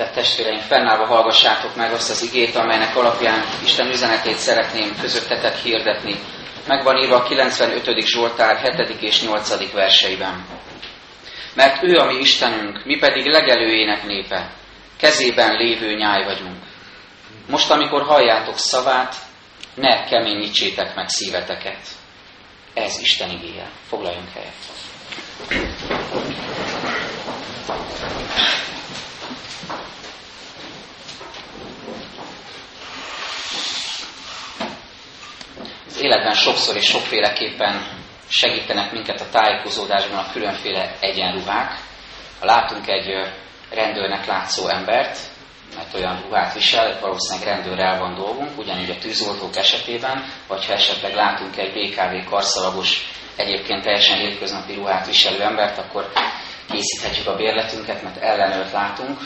Szeretett testvéreim, fennállva hallgassátok meg azt az igét, amelynek alapján Isten üzenetét szeretném közöttetek hirdetni. Meg van írva a 95. Zsoltár 7. és 8. verseiben. Mert ő a mi Istenünk, mi pedig legelőjének népe, kezében lévő nyáj vagyunk. Most, amikor halljátok szavát, ne keményítsétek meg szíveteket. Ez Isten igéje. Foglaljunk helyet. Életben sokszor és sokféleképpen segítenek minket a tájékozódásban a különféle egyenruhák. Ha látunk egy rendőrnek látszó embert, mert olyan ruhát visel, valószínűleg rendőrrel van dolgunk, ugyanígy a tűzoltók esetében, vagy ha esetleg látunk egy BKV karszalagos, egyébként teljesen hétköznapi ruhát viselő embert, akkor készíthetjük a bérletünket, mert ellenőrt látunk.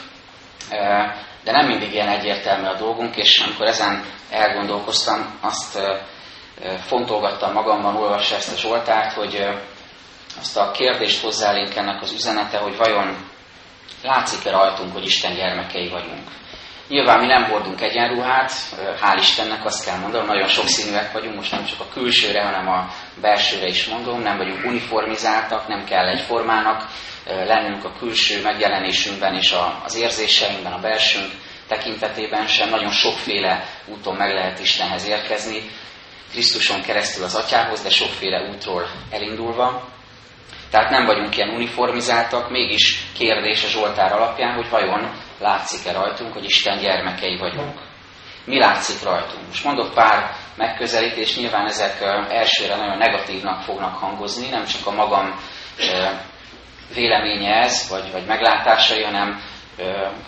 De nem mindig ilyen egyértelmű a dolgunk, és amikor ezen elgondolkoztam, azt fontolgattam magamban, olvassa ezt a Zsoltárt, hogy azt a kérdést hozzálénk ennek az üzenete, hogy vajon látszik-e rajtunk, hogy Isten gyermekei vagyunk. Nyilván mi nem hordunk egyenruhát, hál' Istennek azt kell mondanom, nagyon sokszínűek vagyunk, most nem csak a külsőre, hanem a belsőre is mondom, nem vagyunk uniformizáltak, nem kell egyformának lennünk a külső megjelenésünkben és az érzéseinkben, a belsőnk tekintetében sem. Nagyon sokféle úton meg lehet Istenhez érkezni, Krisztuson keresztül az atyához, de sokféle útról elindulva. Tehát nem vagyunk ilyen uniformizáltak, mégis kérdés a Zsoltár alapján, hogy vajon látszik-e rajtunk, hogy Isten gyermekei vagyunk. Mi látszik rajtunk? Most mondok pár megközelítést, nyilván ezek elsőre nagyon negatívnak fognak hangozni, nem csak a magam véleménye ez, vagy, vagy meglátásai, hanem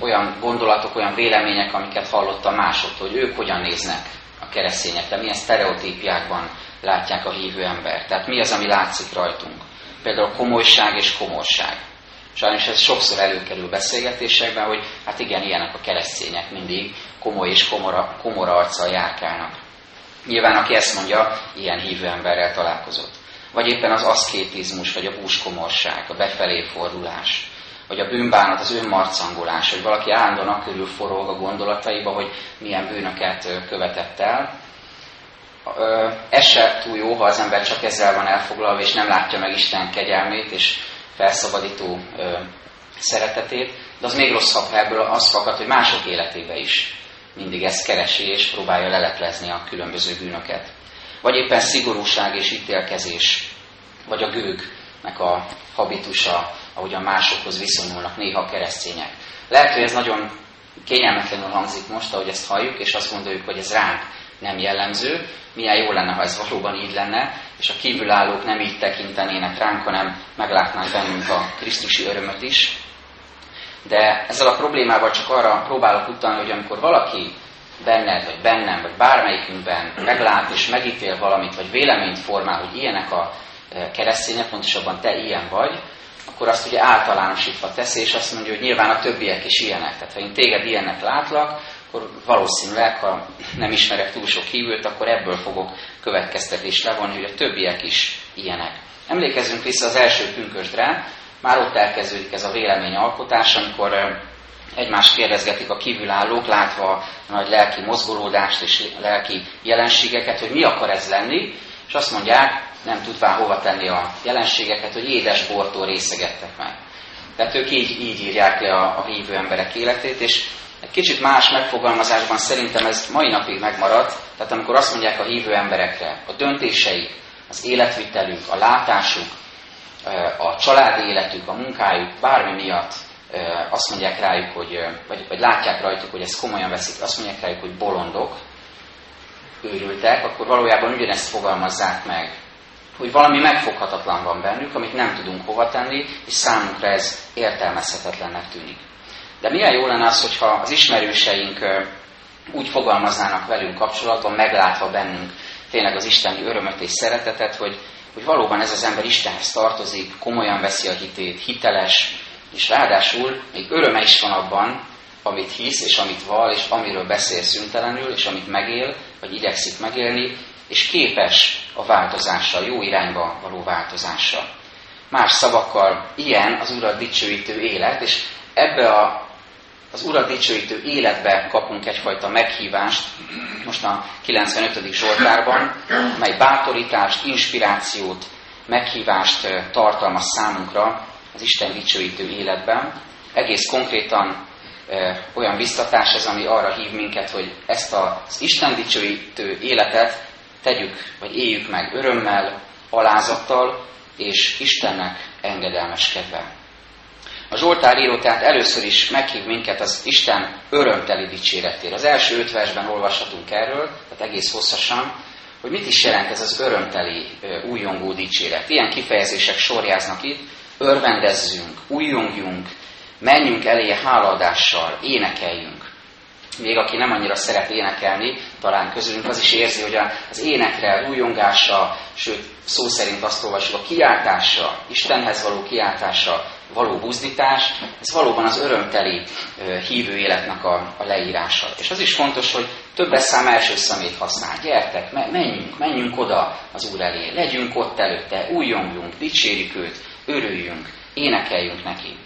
olyan gondolatok, olyan vélemények, amiket hallottam másoktól, hogy ők hogyan néznek keresztényekre, milyen sztereotípiákban látják a hívő ember. Tehát mi az, ami látszik rajtunk. Például komolyság és komorság. Sajnos ez sokszor előkerül beszélgetésekben, hogy hát igen, ilyenek a keresztények mindig, komoly és komora, komora arccal járkálnak. Nyilván, aki ezt mondja, ilyen hívő emberrel találkozott. Vagy éppen az aszkétizmus, vagy a búskomorság, a befelé fordulás vagy a bűnbánat, az önmarcangolás, hogy valaki állandóan körül forog a gondolataiba, hogy milyen bűnöket követett el. Ez se túl jó, ha az ember csak ezzel van elfoglalva, és nem látja meg Isten kegyelmét és felszabadító szeretetét, de az még rosszabb, ha ebből az fakad, hogy mások életébe is mindig ezt keresi, és próbálja leleplezni a különböző bűnöket. Vagy éppen szigorúság és ítélkezés, vagy a gőgnek a habitusa, ahogyan másokhoz viszonyulnak néha a keresztények. Lehet, hogy ez nagyon kényelmetlenül hangzik most, ahogy ezt halljuk, és azt gondoljuk, hogy ez ránk nem jellemző. Milyen jó lenne, ha ez valóban így lenne, és a kívülállók nem így tekintenének ránk, hanem meglátnánk bennünk a Krisztusi örömöt is. De ezzel a problémával csak arra próbálok utalni, hogy amikor valaki benned, vagy bennem, vagy bármelyikünkben meglát és megítél valamit, vagy véleményt formál, hogy ilyenek a e, keresztények, pontosabban te ilyen vagy, akkor azt ugye általánosítva teszi, és azt mondja, hogy nyilván a többiek is ilyenek. Tehát ha én téged ilyennek látlak, akkor valószínűleg, ha nem ismerek túl sok hívőt, akkor ebből fogok következtetést levonni, hogy a többiek is ilyenek. Emlékezzünk vissza az első pünkösdre, már ott elkezdődik ez a véleményalkotás, amikor egymást kérdezgetik a kívülállók, látva a nagy lelki mozgolódást és lelki jelenségeket, hogy mi akar ez lenni, és azt mondják, nem tudván hova tenni a jelenségeket, hogy édes bortól részegettek meg. Tehát ők így, így írják le a, a hívő emberek életét, és egy kicsit más megfogalmazásban szerintem ez mai napig megmarad, tehát amikor azt mondják a hívő emberekre, a döntéseik, az életvitelük, a látásuk, a családi életük, a munkájuk, bármi miatt azt mondják rájuk, hogy, vagy, vagy látják rajtuk, hogy ezt komolyan veszik, azt mondják rájuk, hogy bolondok, őrültek, akkor valójában ugyanezt fogalmazzák meg hogy valami megfoghatatlan van bennük, amit nem tudunk hova tenni, és számunkra ez értelmezhetetlennek tűnik. De milyen jó lenne az, hogyha az ismerőseink úgy fogalmaznának velünk kapcsolatban, meglátva bennünk tényleg az isteni örömöt és szeretetet, hogy, hogy valóban ez az ember Istenhez tartozik, komolyan veszi a hitét, hiteles, és ráadásul még öröme is van abban, amit hisz, és amit val, és amiről beszél szüntelenül, és amit megél, vagy igyekszik megélni, és képes a változásra, jó irányba való változásra. Más szavakkal, ilyen az Urat dicsőítő élet, és ebbe a az Urat dicsőítő életbe kapunk egyfajta meghívást, most a 95. Zsoltárban, mely bátorítást, inspirációt, meghívást tartalmaz számunkra az Isten dicsőítő életben. Egész konkrétan olyan biztatás ez, ami arra hív minket, hogy ezt az Isten dicsőítő életet tegyük, vagy éljük meg örömmel, alázattal és Istennek engedelmeskedve. A Zsoltár író tehát először is meghív minket az Isten örömteli dicséretére. Az első öt versben olvashatunk erről, tehát egész hosszasan, hogy mit is jelent ez az örömteli, újongó dicséret. Ilyen kifejezések sorjáznak itt, örvendezzünk, újongjunk, menjünk eléje hálaadással, énekeljünk. Még aki nem annyira szeret énekelni, talán közülünk az is érzi, hogy az énekre, újongása, sőt szó szerint azt olvasjuk, a kiáltása, Istenhez való kiáltása, való buzdítás, ez valóban az örömteli hívő életnek a, a leírása. És az is fontos, hogy többes szám első szemét használ. Gyertek, menjünk, menjünk oda az Úr elé, legyünk ott előtte, újongjunk, dicsérjük őt, örüljünk, énekeljünk neki.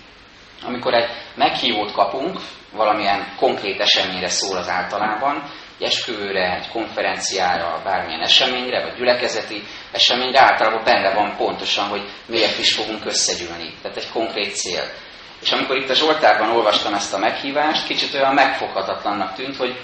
Amikor egy meghívót kapunk, valamilyen konkrét eseményre szól az általában, egy esküvőre, egy konferenciára, bármilyen eseményre, vagy gyülekezeti eseményre, általában benne van pontosan, hogy miért is fogunk összegyűlni. Tehát egy konkrét cél. És amikor itt a Zsoltárban olvastam ezt a meghívást, kicsit olyan megfoghatatlannak tűnt, hogy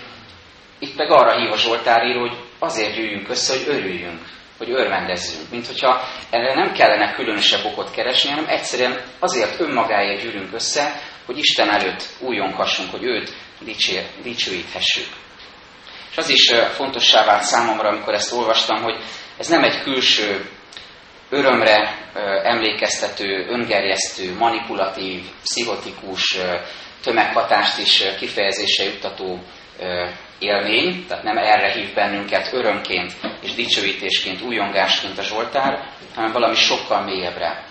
itt meg arra hív a Zsoltáríró, hogy azért gyűjjünk össze, hogy örüljünk hogy örvendezzünk. Mint hogyha erre nem kellene különösebb okot keresni, hanem egyszerűen azért önmagáért gyűrünk össze, hogy Isten előtt újonkassunk, hogy őt dicsér, dicsőíthessük. És az is fontossá vált számomra, amikor ezt olvastam, hogy ez nem egy külső örömre emlékeztető, öngerjesztő, manipulatív, pszichotikus, tömeghatást is kifejezése juttató élmény, tehát nem erre hív bennünket örömként és dicsőítésként, újongásként a Zsoltár, hanem valami sokkal mélyebbre.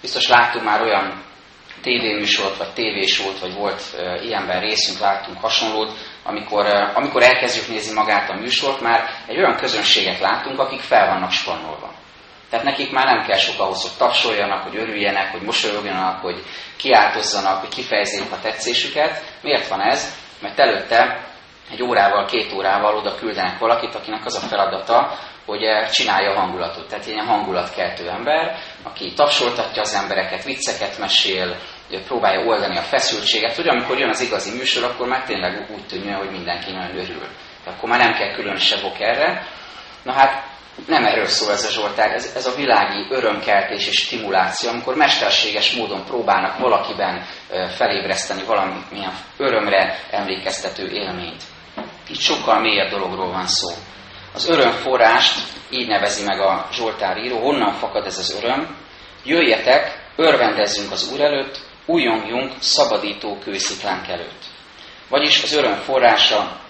Biztos láttunk már olyan tévéműsort, vagy tévésort, vagy volt uh, ilyenben részünk, láttunk hasonlót, amikor, uh, amikor elkezdjük nézni magát a műsort, már egy olyan közönséget látunk, akik fel vannak spannolva. Tehát nekik már nem kell sok ahhoz, hogy tapsoljanak, hogy örüljenek, hogy mosolyogjanak, hogy kiáltozzanak, hogy kifejezzék a tetszésüket. Miért van ez? Mert előtte egy órával, két órával oda küldenek valakit, akinek az a feladata, hogy eh, csinálja a hangulatot. Tehát ilyen hangulatkeltő ember, aki tapsoltatja az embereket, vicceket mesél, próbálja oldani a feszültséget, hogy amikor jön az igazi műsor, akkor már tényleg úgy tűnjön, hogy mindenki nagyon örül. Akkor már nem kell különösebb ok erre. Na hát nem erről szól ez a Zsoltár, ez, ez a világi örömkeltés és stimuláció, amikor mesterséges módon próbálnak valakiben eh, felébreszteni valamilyen örömre emlékeztető élményt. Itt sokkal mélyebb dologról van szó. Az örömforrást így nevezi meg a Zsoltár író, honnan fakad ez az öröm. Jöjjetek, örvendezzünk az Úr előtt, újongjunk szabadító kősziklánk előtt. Vagyis az öröm forrása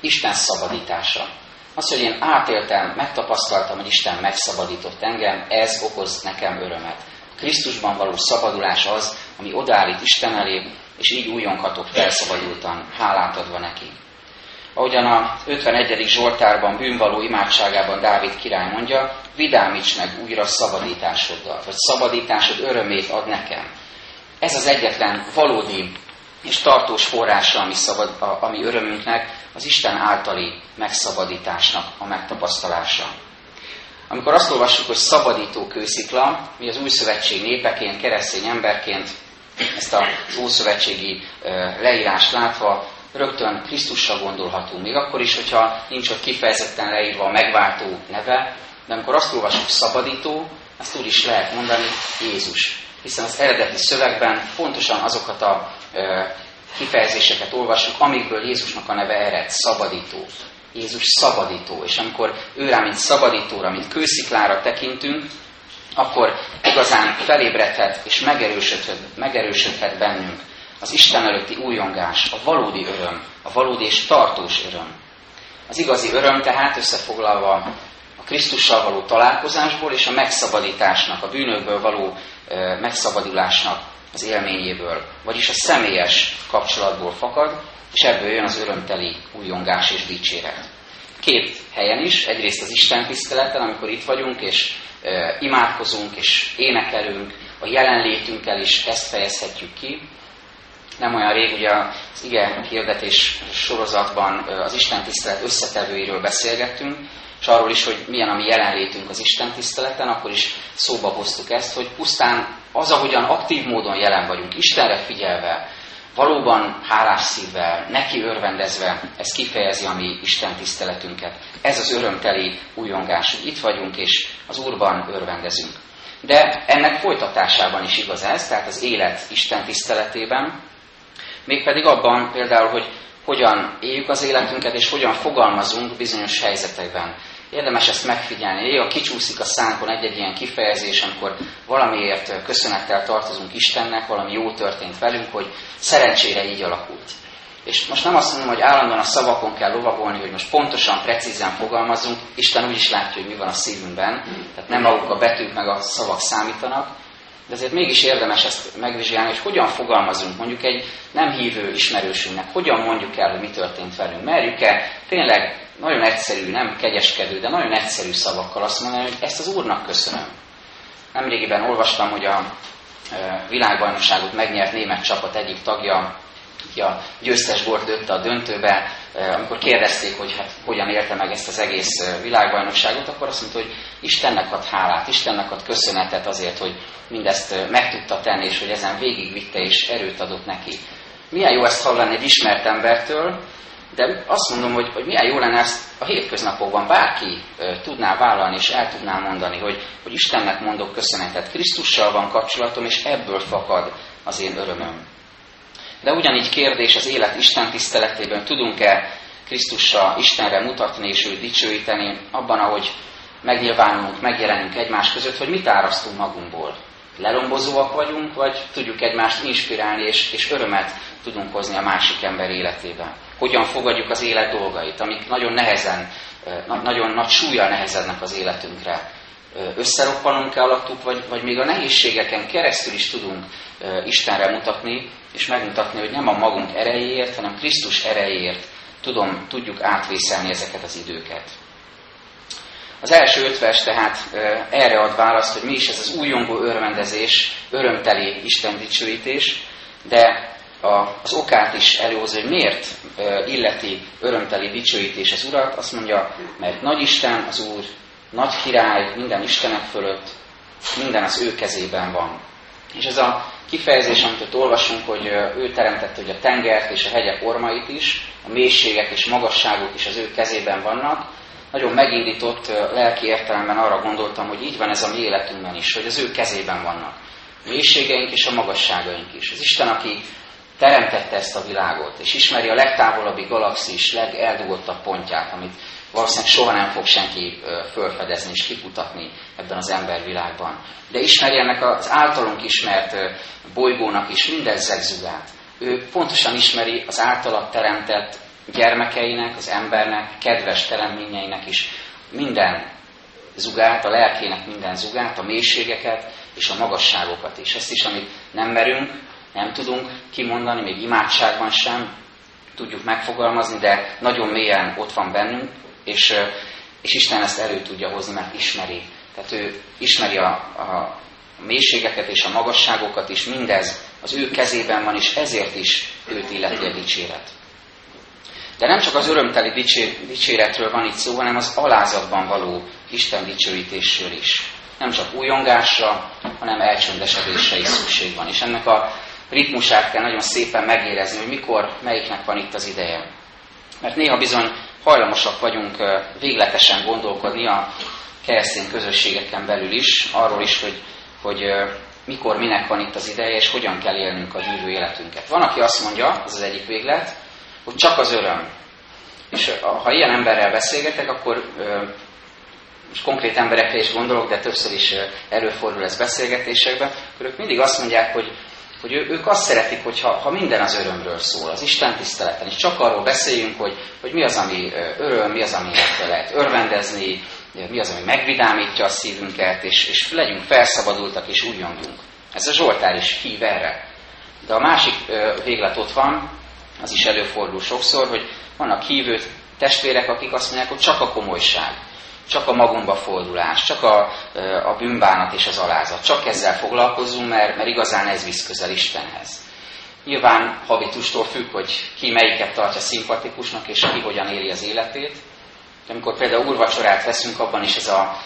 Isten szabadítása. Az, hogy én átéltem, megtapasztaltam, hogy Isten megszabadított engem, ez okoz nekem örömet. Krisztusban való szabadulás az, ami odállít Isten elé, és így újonkhatok felszabadultan, hálát adva neki. Ahogyan a 51. Zsoltárban, bűnvaló imádságában Dávid király mondja, vidámíts meg újra szabadításoddal, vagy szabadításod örömét ad nekem. Ez az egyetlen valódi és tartós forrása, ami, szabad, a, ami örömünknek, az Isten általi megszabadításnak a megtapasztalása. Amikor azt olvassuk, hogy szabadító kőszikla, mi az új szövetség népeként, keresztény emberként ezt az ószövetségi leírást látva rögtön Krisztusra gondolhatunk. Még akkor is, hogyha nincs ott kifejezetten leírva a megváltó neve, de amikor azt olvasjuk szabadító, azt úgy is lehet mondani Jézus. Hiszen az eredeti szövegben pontosan azokat a e, kifejezéseket olvasjuk, amikből Jézusnak a neve ered, szabadító. Jézus szabadító, és amikor ő rá, mint szabadítóra, mint kősziklára tekintünk, akkor igazán felébredhet és megerősödhet, megerősödhet bennünk az Isten előtti újongás, a valódi öröm, a valódi és tartós öröm. Az igazi öröm tehát összefoglalva a Krisztussal való találkozásból és a megszabadításnak, a bűnökből való megszabadulásnak az élményéből, vagyis a személyes kapcsolatból fakad, és ebből jön az örömteli újongás és dicséret. Két helyen is, egyrészt az Isten tiszteleten, amikor itt vagyunk, és imádkozunk, és énekelünk, a jelenlétünkkel is ezt fejezhetjük ki, Nem olyan rég, ugye az ige hirdetés sorozatban az Isten tisztelet összetevőiről beszélgettünk, és arról is, hogy milyen a mi jelenlétünk az Isten tiszteleten, akkor is szóba hoztuk ezt, hogy pusztán az, ahogyan aktív módon jelen vagyunk, Istenre figyelve, valóban hálás szívvel, neki örvendezve, ez kifejezi a mi Isten tiszteletünket. Ez az örömteli újongás, hogy itt vagyunk és az Úrban örvendezünk. De ennek folytatásában is igaz ez, tehát az élet Isten tiszteletében, mégpedig abban például, hogy hogyan éljük az életünket, és hogyan fogalmazunk bizonyos helyzetekben. Érdemes ezt megfigyelni. Néha kicsúszik a szánkon egy-egy ilyen kifejezés, amikor valamiért köszönettel tartozunk Istennek, valami jó történt velünk, hogy szerencsére így alakult. És most nem azt mondom, hogy állandóan a szavakon kell lovagolni, hogy most pontosan, precízen fogalmazunk. Isten úgy is látja, hogy mi van a szívünkben. Tehát nem maguk a betűk meg a szavak számítanak. De azért mégis érdemes ezt megvizsgálni, hogy hogyan fogalmazunk mondjuk egy nem hívő ismerősünknek, hogyan mondjuk el, hogy mi történt velünk. Merjük-e tényleg nagyon egyszerű, nem kegyeskedő, de nagyon egyszerű szavakkal azt mondani, hogy ezt az Úrnak köszönöm. Nemrégiben olvastam, hogy a e, világbajnokságot megnyert német csapat egyik tagja, aki a győztes volt dönte a döntőbe, e, amikor kérdezték, hogy hát hogyan érte meg ezt az egész e, világbajnokságot, akkor azt mondta, hogy Istennek ad hálát, Istennek ad köszönetet azért, hogy mindezt meg tudta tenni, és hogy ezen végigvitte és erőt adott neki. Milyen jó ezt hallani egy ismert embertől, de azt mondom, hogy, hogy milyen jó lenne ezt a hétköznapokban bárki tudná vállalni és el tudná mondani, hogy, hogy Istennek mondok köszönetet, Krisztussal van kapcsolatom, és ebből fakad az én örömöm. De ugyanígy kérdés az élet Isten tiszteletében, tudunk-e Krisztussal Istenre mutatni és őt dicsőíteni, abban, ahogy megnyilvánulunk, megjelenünk egymás között, hogy mit árasztunk magunkból. Lelombozóak vagyunk, vagy tudjuk egymást inspirálni, és, és örömet tudunk hozni a másik ember életében. Hogyan fogadjuk az élet dolgait, amik nagyon nehezen, nagyon nagy súlya nehezednek az életünkre. Összeroppanunk-e alattuk, vagy, vagy még a nehézségeken keresztül is tudunk Istenre mutatni, és megmutatni, hogy nem a magunk erejéért, hanem Krisztus erejéért tudom, tudjuk átvészelni ezeket az időket. Az első öt vers tehát erre ad választ, hogy mi is ez az újongó örvendezés, örömteli Isten dicsőítés, de az okát is előhozza, hogy miért illeti örömteli dicsőítés az Urat, azt mondja, mert nagy Isten az Úr, nagy király minden Istenek fölött, minden az ő kezében van. És ez a kifejezés, amit ott olvasunk, hogy ő teremtette hogy a tengert és a hegyek ormait is, a mélységek és magasságok is az ő kezében vannak, nagyon megindított lelki értelemben arra gondoltam, hogy így van ez a mi életünkben is, hogy az ő kezében vannak. A mélységeink és a magasságaink is. Az Isten, aki teremtette ezt a világot, és ismeri a legtávolabbi galaxis legeldugottabb pontját, amit valószínűleg soha nem fog senki fölfedezni és kiputatni ebben az embervilágban. De ismeri ennek az általunk ismert bolygónak is minden zegzugát. Ő pontosan ismeri az általa teremtett gyermekeinek, az embernek, kedves teremményeinek is minden zugát, a lelkének minden zugát, a mélységeket és a magasságokat is. Ezt is, amit nem merünk, nem tudunk kimondani, még imádságban sem tudjuk megfogalmazni, de nagyon mélyen ott van bennünk, és, és Isten ezt elő tudja hozni, mert ismeri. Tehát ő ismeri a, a mélységeket és a magasságokat is, mindez az ő kezében van, és ezért is őt illeti a dicséret. De nem csak az örömteli dicséretről van itt szó, hanem az alázatban való Isten dicsőítésről is. Nem csak újongásra, hanem elcsöndesedésre is szükség van. És ennek a ritmusát kell nagyon szépen megérezni, hogy mikor, melyiknek van itt az ideje. Mert néha bizony hajlamosak vagyunk végletesen gondolkodni a keresztény közösségeken belül is, arról is, hogy, hogy mikor, minek van itt az ideje, és hogyan kell élnünk a gyűrű életünket. Van, aki azt mondja, ez az egyik véglet, hogy csak az öröm. És ha ilyen emberrel beszélgetek, akkor most konkrét emberekre is gondolok, de többször is előfordul ez beszélgetésekben, akkor ők mindig azt mondják, hogy, hogy ők azt szeretik, hogy ha, minden az örömről szól, az Isten tiszteleten, és csak arról beszéljünk, hogy, hogy mi az, ami öröm, mi az, ami lehet örvendezni, mi az, ami megvidámítja a szívünket, és, és legyünk felszabadultak, és újjongunk. Ez a Zsoltár is hív erre. De a másik véglet ott van, az is előfordul sokszor, hogy vannak hívő testvérek, akik azt mondják, hogy csak a komolyság, csak a magunkba fordulás, csak a, a bűnbánat és az alázat. Csak ezzel foglalkozunk, mert, mert igazán ez visz közel Istenhez. Nyilván habitustól függ, hogy ki melyiket tartja szimpatikusnak, és ki hogyan éli az életét. De amikor például úrvacsorát veszünk, abban is ez a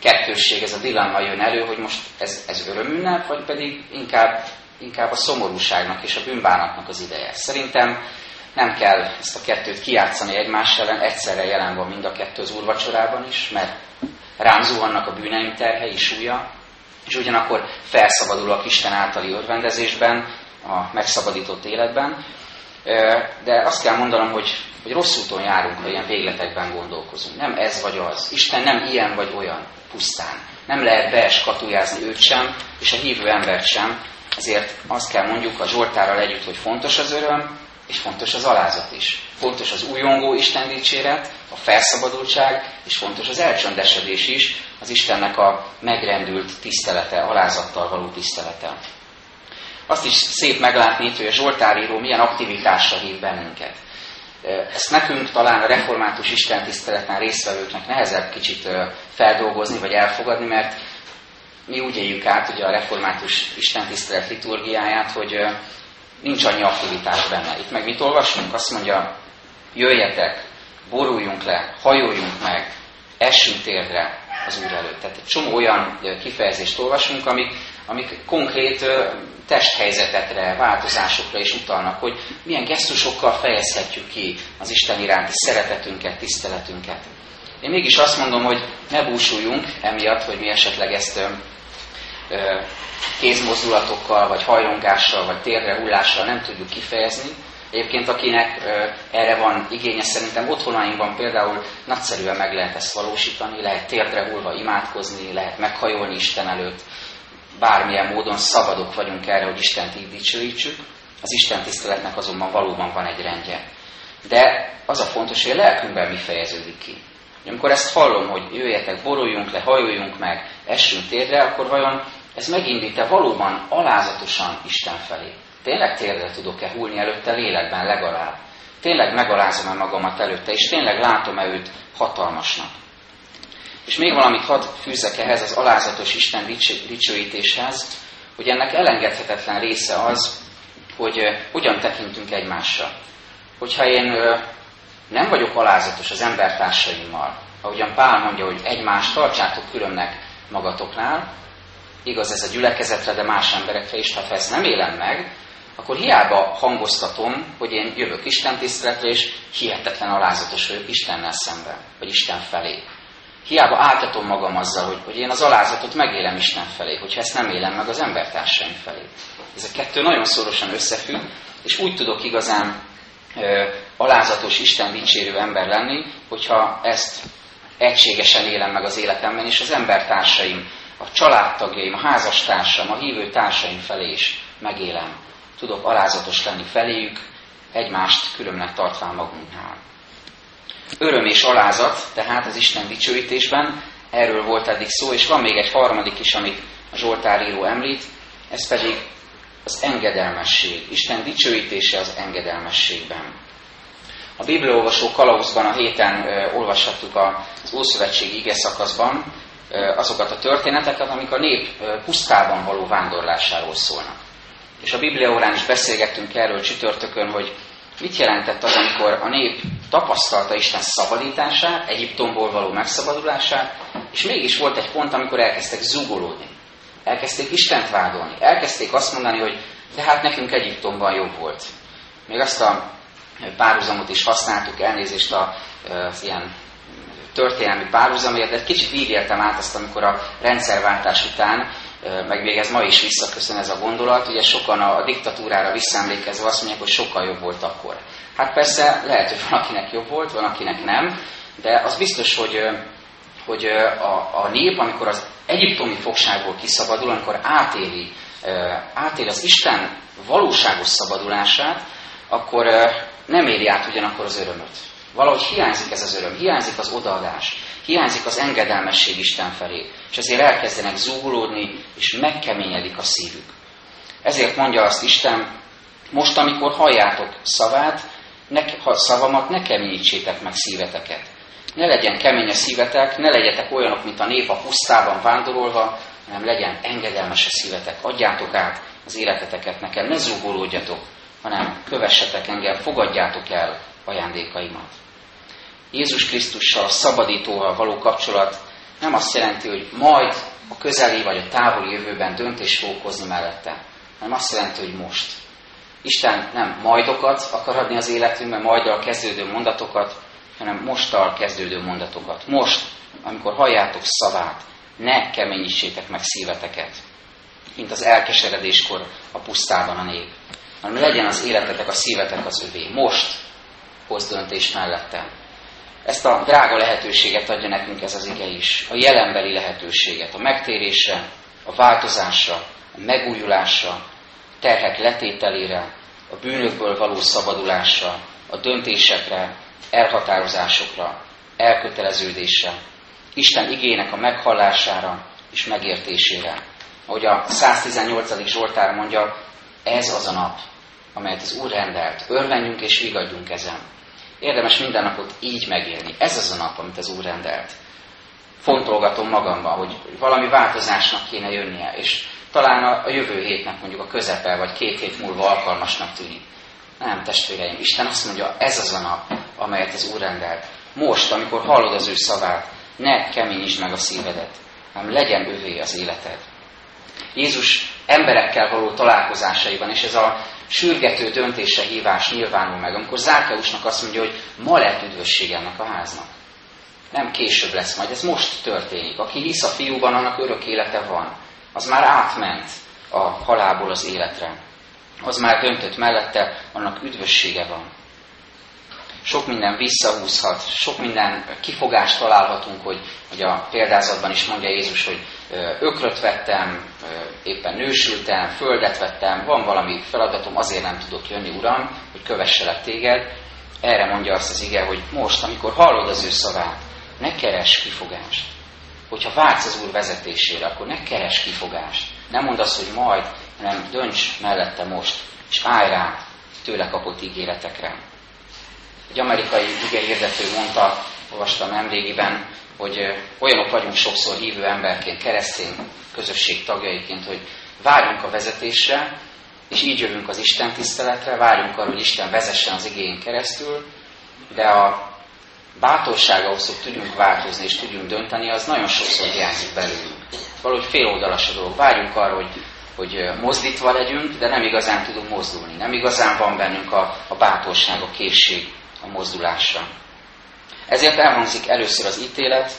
kettősség, ez a dilemma jön elő, hogy most ez, ez örömünnep, vagy pedig inkább, inkább a szomorúságnak és a bűnbánatnak az ideje. Szerintem nem kell ezt a kettőt kiátszani egymás ellen, egyszerre jelen van mind a kettő az úrvacsorában is, mert rám zuhannak a bűneim terhei, súlya, és ugyanakkor felszabadulok Isten általi örvendezésben, a megszabadított életben. De azt kell mondanom, hogy, hogy rossz úton járunk, ha ilyen végletekben gondolkozunk. Nem ez vagy az. Isten nem ilyen vagy olyan pusztán. Nem lehet beeskatujázni őt sem, és a hívő embert sem. Ezért azt kell mondjuk a Zsoltárral együtt, hogy fontos az öröm, és fontos az alázat is. Fontos az újongó Isten dicséret, a felszabadultság, és fontos az elcsöndesedés is, az Istennek a megrendült tisztelete, alázattal való tisztelete. Azt is szép meglátni, hogy a Zsoltáríró milyen aktivitásra hív bennünket. Ezt nekünk talán a református istentiszteleten résztvevőknek nehezebb kicsit feldolgozni vagy elfogadni, mert mi úgy éljük át ugye a református istentisztelet liturgiáját, hogy nincs annyi aktivitás benne. Itt meg mit olvasunk? Azt mondja, jöjjetek, boruljunk le, hajoljunk meg, essünk térdre az Úr előtt. Tehát egy csomó olyan kifejezést olvasunk, amik, amik konkrét testhelyzetekre, változásokra is utalnak, hogy milyen gesztusokkal fejezhetjük ki az Isten iránti szeretetünket, tiszteletünket. Én mégis azt mondom, hogy ne búsuljunk emiatt, hogy mi esetleg ezt kézmozdulatokkal, vagy hajlongással, vagy térre hullással nem tudjuk kifejezni. Egyébként akinek erre van igénye, szerintem otthonainkban például nagyszerűen meg lehet ezt valósítani, lehet térdre hullva imádkozni, lehet meghajolni Isten előtt, bármilyen módon szabadok vagyunk erre, hogy Istent így dicsőítsük. Az Isten tiszteletnek azonban valóban van egy rendje. De az a fontos, hogy a lelkünkben mi fejeződik ki. Amikor ezt hallom, hogy jöjjetek, boruljunk le, hajoljunk meg, essünk térdre, akkor vajon ez megindít-e valóban alázatosan Isten felé? Tényleg térdre tudok-e húlni előtte lélekben legalább? Tényleg megalázom-e magamat előtte, és tényleg látom-e őt hatalmasnak? És még valamit hadd fűzzek ehhez az alázatos Isten dicsőítéshez, hogy ennek elengedhetetlen része az, hogy hogyan tekintünk egymásra. Hogyha én nem vagyok alázatos az embertársaimmal, ahogyan Pál mondja, hogy egymást tartsátok különnek magatoknál, igaz ez a gyülekezetre, de más emberekre is, ha ezt nem élem meg, akkor hiába hangoztatom, hogy én jövök Isten tiszteletre, és hihetetlen alázatos vagyok Istennel szemben, vagy Isten felé. Hiába áltatom magam azzal, hogy, hogy én az alázatot megélem Isten felé, hogyha ezt nem élem meg az embertársaim felé. Ez a kettő nagyon szorosan összefügg, és úgy tudok igazán ö, alázatos, Isten dicsérő ember lenni, hogyha ezt egységesen élem meg az életemben, és az embertársaim, a családtagjaim, a házastársam, a hívő társaim felé is megélem. Tudok alázatos lenni feléjük, egymást különnek tartván magunknál. Öröm és alázat, tehát az Isten dicsőítésben, erről volt eddig szó, és van még egy harmadik is, amit a Zsoltár író említ, ez pedig az engedelmesség. Isten dicsőítése az engedelmességben. A Bibliaolvasó kalauzban a héten olvashattuk az Ószövetség ige szakaszban azokat a történeteket, amik a nép pusztában való vándorlásáról szólnak. És a Biblia órán is beszélgettünk erről csütörtökön, hogy mit jelentett az, amikor a nép tapasztalta Isten szabadítását, Egyiptomból való megszabadulását, és mégis volt egy pont, amikor elkezdtek zugolódni. Elkezdték Istent vádolni. Elkezdték azt mondani, hogy de hát nekünk Egyiptomban jobb volt. Még azt a párhuzamot is használtuk, elnézést az ilyen történelmi párhuzamért, de kicsit így éltem át azt, amikor a rendszerváltás után meg még ez ma is visszaköszön ez a gondolat, ugye sokan a diktatúrára visszaemlékezve azt mondják, hogy sokkal jobb volt akkor. Hát persze lehet, hogy van akinek jobb volt, van akinek nem, de az biztos, hogy, hogy a, a nép, amikor az egyiptomi fogságból kiszabadul, amikor átéli, átéli az Isten valóságos szabadulását, akkor nem éri át ugyanakkor az örömöt. Valahogy hiányzik ez az öröm, hiányzik az odaadás, hiányzik az engedelmesség Isten felé, és ezért elkezdenek zúgulódni, és megkeményedik a szívük. Ezért mondja azt Isten, most, amikor halljátok szavát, ne, ha szavamat, ne keményítsétek meg szíveteket. Ne legyen kemény a szívetek, ne legyetek olyanok, mint a nép a pusztában vándorolva, hanem legyen engedelmes a szívetek. Adjátok át az életeteket nekem, ne zúgolódjatok, hanem kövessetek engem, fogadjátok el ajándékaimat. Jézus Krisztussal, szabadítóval való kapcsolat nem azt jelenti, hogy majd a közeli vagy a távoli jövőben döntés fog hozni mellette, hanem azt jelenti, hogy most. Isten nem majdokat akar adni az életünkben, a kezdődő mondatokat, hanem mostal kezdődő mondatokat. Most, amikor halljátok szavát, ne keményítsétek meg szíveteket, mint az elkeseredéskor a pusztában a nép, hanem legyen az életetek, a szívetek az övé. Most hoz döntés mellette. Ezt a drága lehetőséget adja nekünk ez az ige is. A jelenbeli lehetőséget, a megtérésre, a változásra, a megújulásra, terhek letételére, a bűnökből való szabadulásra, a döntésekre, elhatározásokra, elköteleződésre, Isten igének a meghallására és megértésére. Ahogy a 118. Zsoltár mondja, ez az a nap, amelyet az Úr rendelt. Örvenjünk és vigadjunk ezen. Érdemes minden napot így megélni. Ez az a nap, amit az Úr rendelt. Fontolgatom magamban, hogy valami változásnak kéne jönnie, és talán a, a jövő hétnek mondjuk a közepe, vagy két hét múlva alkalmasnak tűnik. Nem, testvéreim, Isten azt mondja, ez az a nap, amelyet az Úr rendelt. Most, amikor hallod az ő szavát, ne keményítsd meg a szívedet, hanem legyen övé az életed. Jézus emberekkel való találkozásaiban, és ez a sürgető döntése hívás nyilvánul meg, amikor Zárkeusnak azt mondja, hogy ma lett üdvösség ennek a háznak. Nem később lesz majd, ez most történik. Aki hisz a fiúban, annak örök élete van. Az már átment a halálból az életre. Az már döntött mellette, annak üdvössége van sok minden visszahúzhat, sok minden kifogást találhatunk, hogy, hogy a példázatban is mondja Jézus, hogy ökröt vettem, éppen nősültem, földet vettem, van valami feladatom, azért nem tudok jönni, Uram, hogy kövesselek téged. Erre mondja azt az ige, hogy most, amikor hallod az ő szavát, ne keres kifogást. Hogyha vágysz az Úr vezetésére, akkor ne keres kifogást. Nem mondd azt, hogy majd, hanem dönts mellette most, és állj rá tőle kapott ígéretekre. Egy amerikai ige hirdető mondta, olvastam nemrégiben, hogy olyanok vagyunk sokszor hívő emberként, keresztény közösség tagjaiként, hogy várjunk a vezetésre, és így jövünk az Isten tiszteletre, várjunk arra, hogy Isten vezessen az igény keresztül, de a bátorsága ahhoz, hogy tudjunk változni és tudjunk dönteni, az nagyon sokszor hiányzik belőlünk. Valahogy féloldalas a dolog. Várjunk arra, hogy, hogy mozdítva legyünk, de nem igazán tudunk mozdulni. Nem igazán van bennünk a, a bátorság, a készség a mozdulásra. Ezért elhangzik először az ítélet,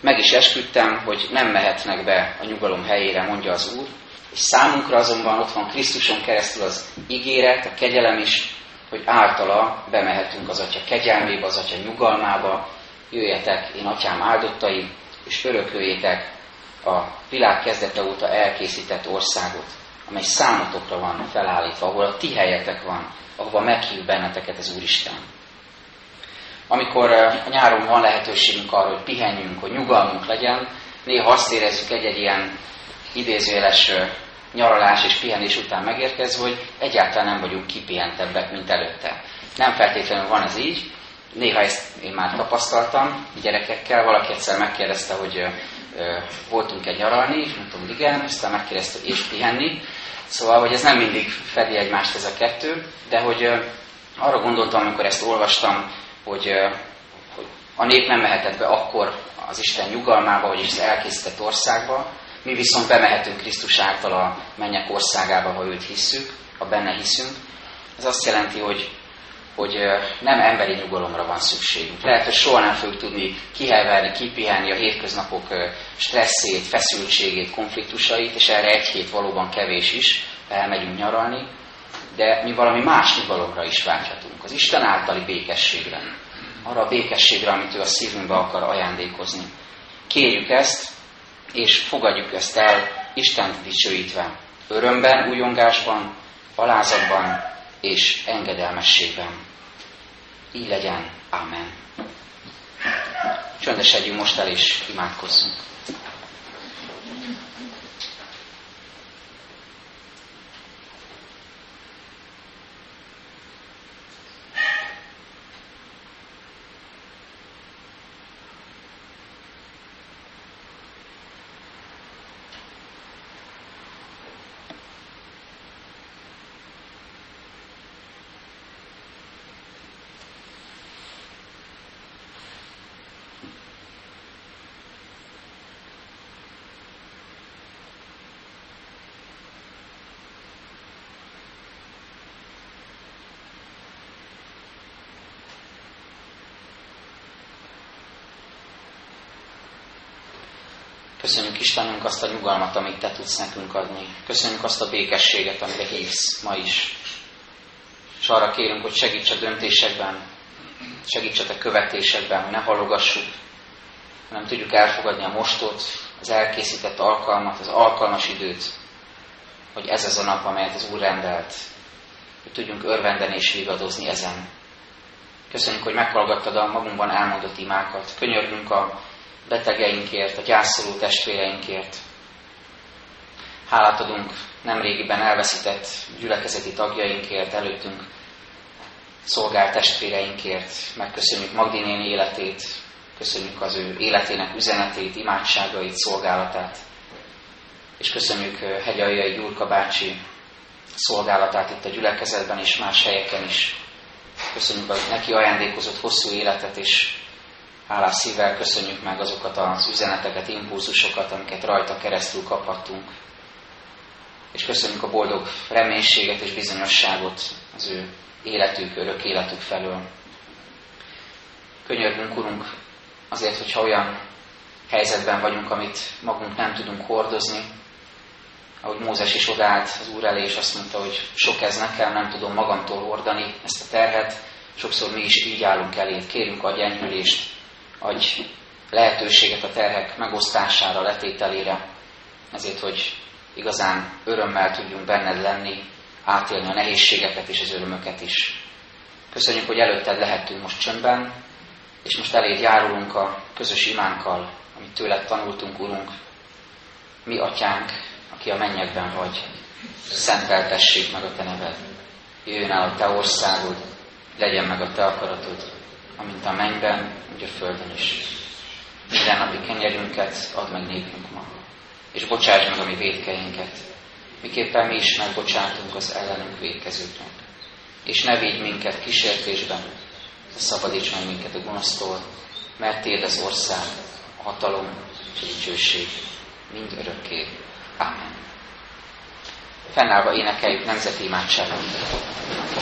meg is esküdtem, hogy nem mehetnek be a nyugalom helyére, mondja az Úr, és számunkra azonban ott van Krisztuson keresztül az ígéret, a kegyelem is, hogy általa bemehetünk az Atya kegyelmébe, az Atya nyugalmába, jöjjetek, én Atyám áldottai, és örököljétek a világ kezdete óta elkészített országot, amely számotokra van felállítva, ahol a ti helyetek van, ahova meghív benneteket az Úristen amikor a nyáron van lehetőségünk arra, hogy pihenjünk, hogy nyugalmunk legyen, néha azt érezzük egy-egy ilyen idézőjeles nyaralás és pihenés után megérkezve, hogy egyáltalán nem vagyunk kipihentebbek, mint előtte. Nem feltétlenül van ez így, néha ezt én már tapasztaltam gyerekekkel, valaki egyszer megkérdezte, hogy ö, ö, voltunk egy nyaralni, és mondtam, hogy igen, aztán megkérdezte, hogy és pihenni. Szóval, hogy ez nem mindig fedi egymást ez a kettő, de hogy arra gondoltam, amikor ezt olvastam, hogy, hogy a nép nem mehetett be akkor az Isten nyugalmába, vagyis az elkészített országba, mi viszont bemehetünk Krisztus által a mennyek országába, ha őt hisszük, ha benne hiszünk. Ez azt jelenti, hogy, hogy nem emberi nyugalomra van szükségünk. Lehet, hogy soha nem fogjuk tudni kihelverni, kipihenni a hétköznapok stresszét, feszültségét, konfliktusait, és erre egy hét valóban kevés is, elmegyünk nyaralni, de mi valami más nyugalomra is vágyhatunk, az Isten általi békességre, arra a békességre, amit ő a szívünkbe akar ajándékozni. Kérjük ezt, és fogadjuk ezt el, Istent dicsőítve, örömben, újongásban, alázatban és engedelmességben. Így legyen. Amen. Csöndesedjünk most el, és imádkozzunk. Köszönjük Istenünk azt a nyugalmat, amit Te tudsz nekünk adni. Köszönjük azt a békességet, amire hívsz ma is. És arra kérünk, hogy segíts a döntésekben, segíts a Te követésekben, hogy ne halogassuk, hanem tudjuk elfogadni a mostot, az elkészített alkalmat, az alkalmas időt, hogy ez az a nap, amelyet az Úr rendelt, hogy tudjunk örvendeni és vigadozni ezen. Köszönjük, hogy meghallgattad a magunkban elmondott imákat. Könyörgünk a betegeinkért, a gyászoló testvéreinkért. Hálát adunk nemrégiben elveszített gyülekezeti tagjainkért, előttünk szolgált testvéreinkért. Megköszönjük Magdinéni életét, köszönjük az ő életének üzenetét, imádságait, szolgálatát. És köszönjük Hegyaljai Gyurka bácsi szolgálatát itt a gyülekezetben és más helyeken is. Köszönjük a neki ajándékozott hosszú életet, és hálás szívvel köszönjük meg azokat az üzeneteket, impulzusokat, amiket rajta keresztül kaphattunk. És köszönjük a boldog reménységet és bizonyosságot az ő életük, örök életük felől. Könyörgünk, Urunk, azért, hogyha olyan helyzetben vagyunk, amit magunk nem tudunk hordozni, ahogy Mózes is odállt az Úr elé, és azt mondta, hogy sok ez nekem, nem tudom magamtól hordani ezt a terhet, sokszor mi is így állunk elé, kérünk a gyengülést, adj lehetőséget a terhek megosztására, letételére, ezért, hogy igazán örömmel tudjunk benned lenni, átélni a nehézségeket és az örömöket is. Köszönjük, hogy előtted lehettünk most csöndben, és most eléd járulunk a közös imánkkal, amit tőled tanultunk, Urunk. Mi, Atyánk, aki a mennyekben vagy, szenteltessék meg a Te neved. Jöjjön el a Te országod, legyen meg a Te akaratod, amint a mennyben, úgy a földön is. Minden napi kenyerünket add meg nékünk ma, és bocsáss meg a mi védkeinket, miképpen mi is megbocsátunk az ellenünk védkezőknek. És ne védj minket kísértésben, de szabadíts meg minket a gonosztól, mert Téd az ország, a hatalom és a dicsőség mind örökké. Amen. Fennállva énekeljük nemzeti imádságot.